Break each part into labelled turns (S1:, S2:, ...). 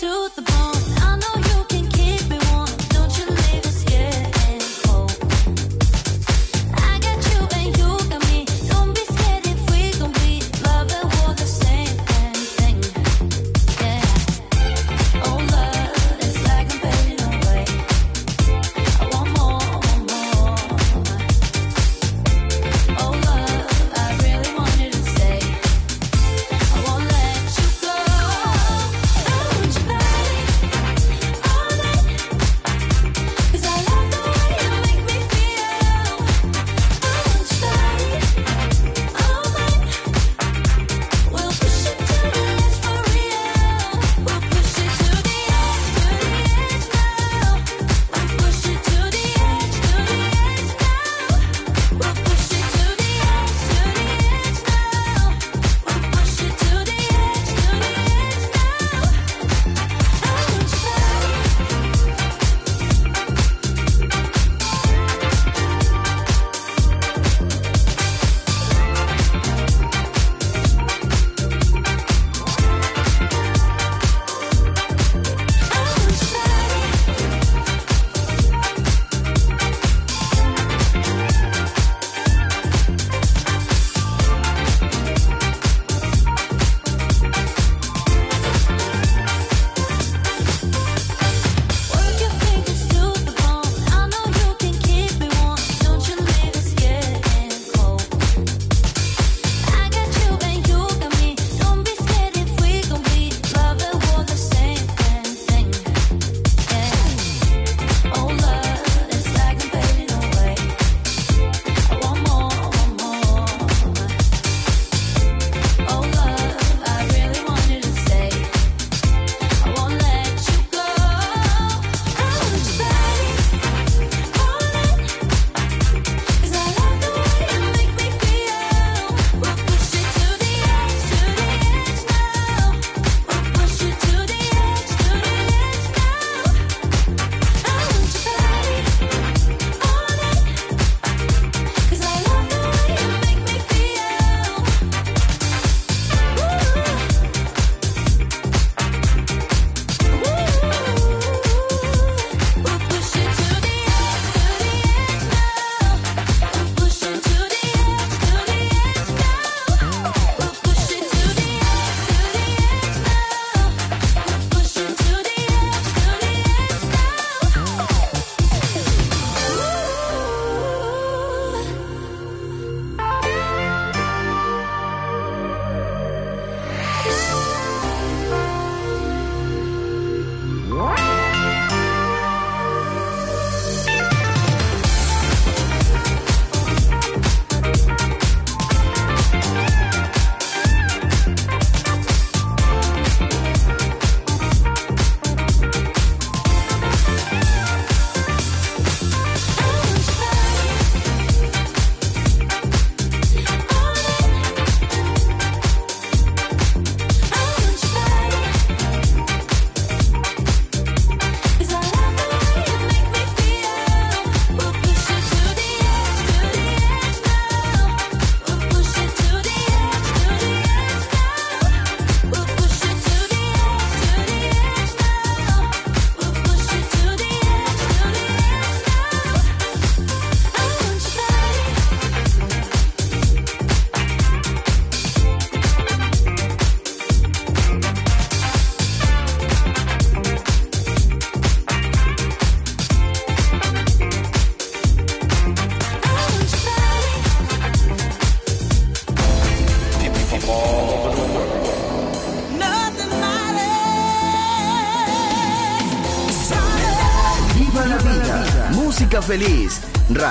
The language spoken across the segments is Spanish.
S1: Feliz,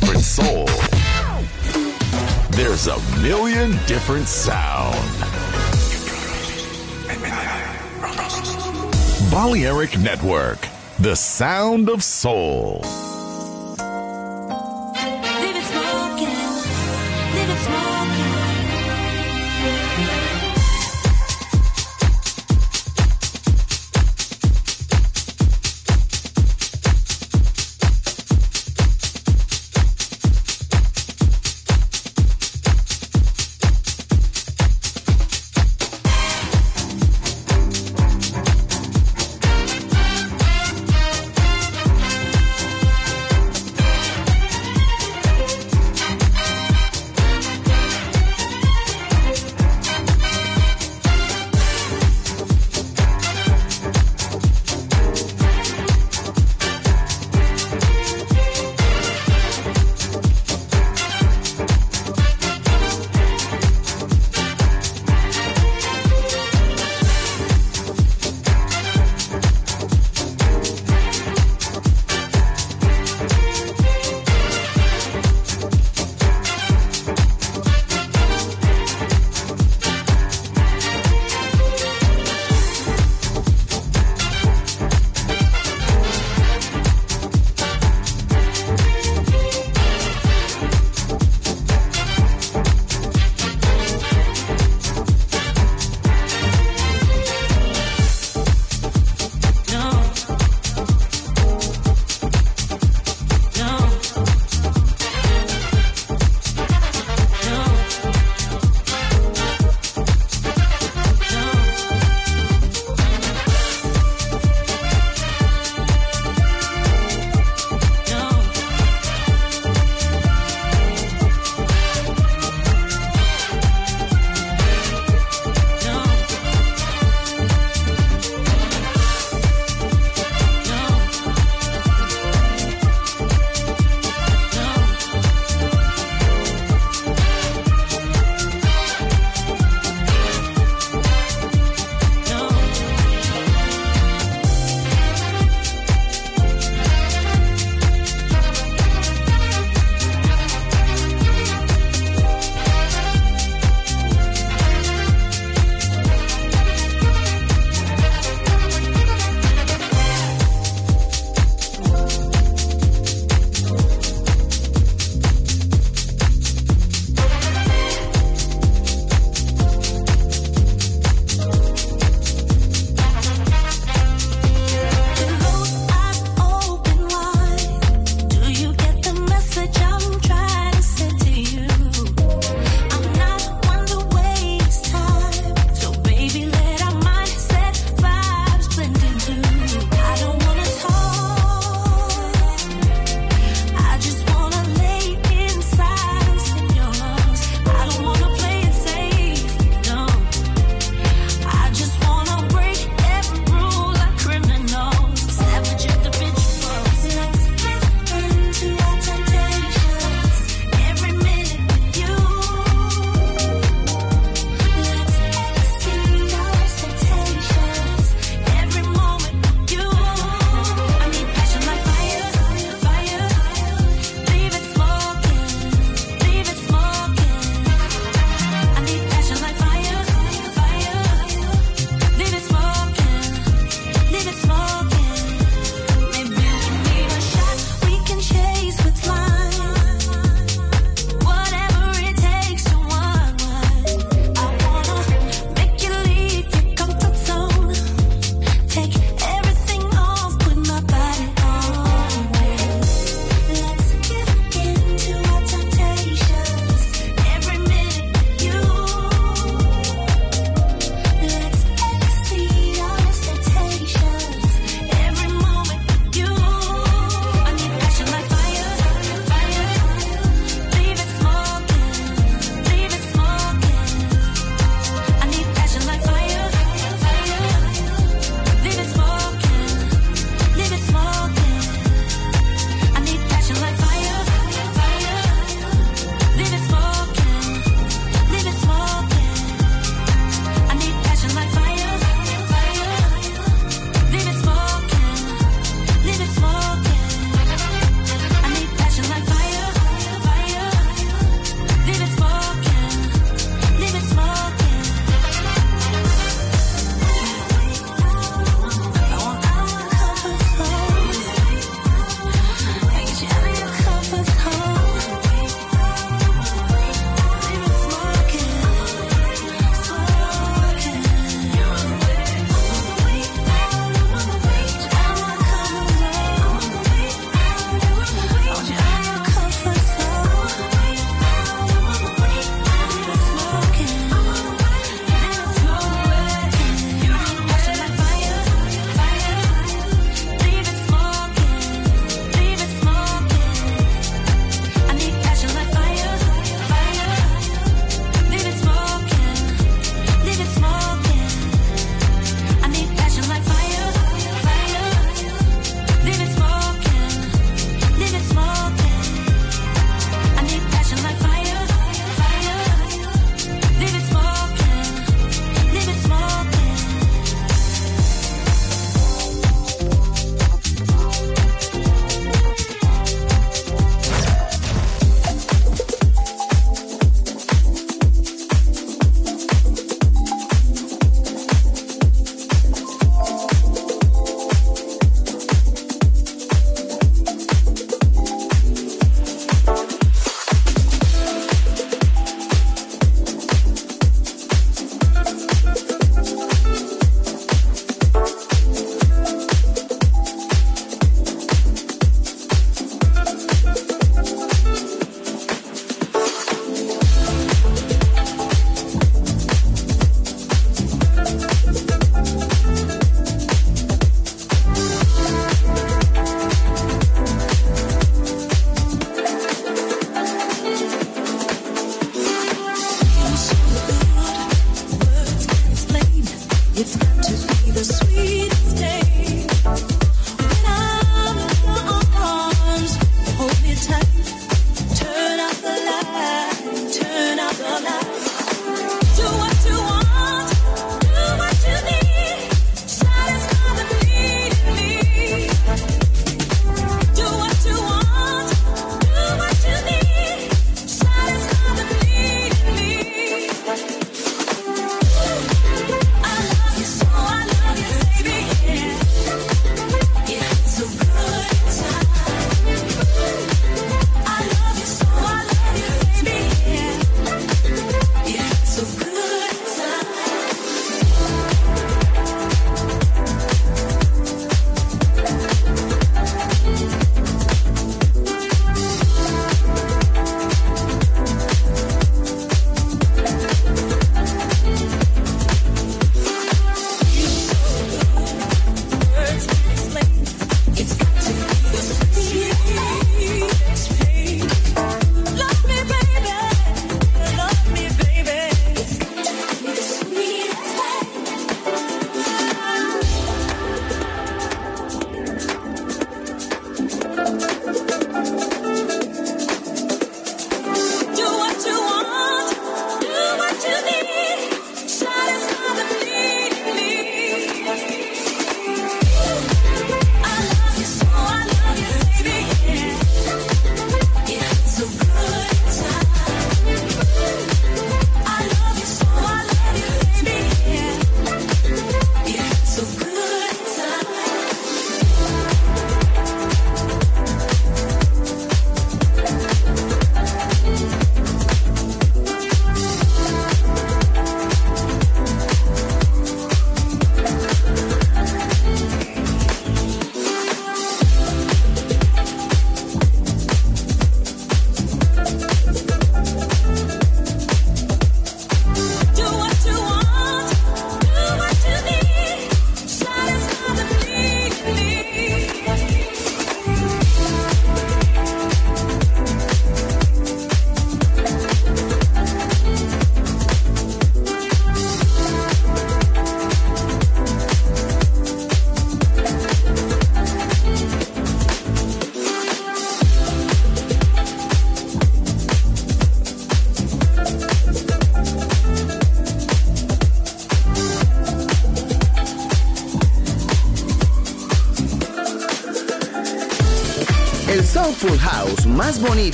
S2: Different soul. There's a million different sound. Balearic Network, the sound of soul.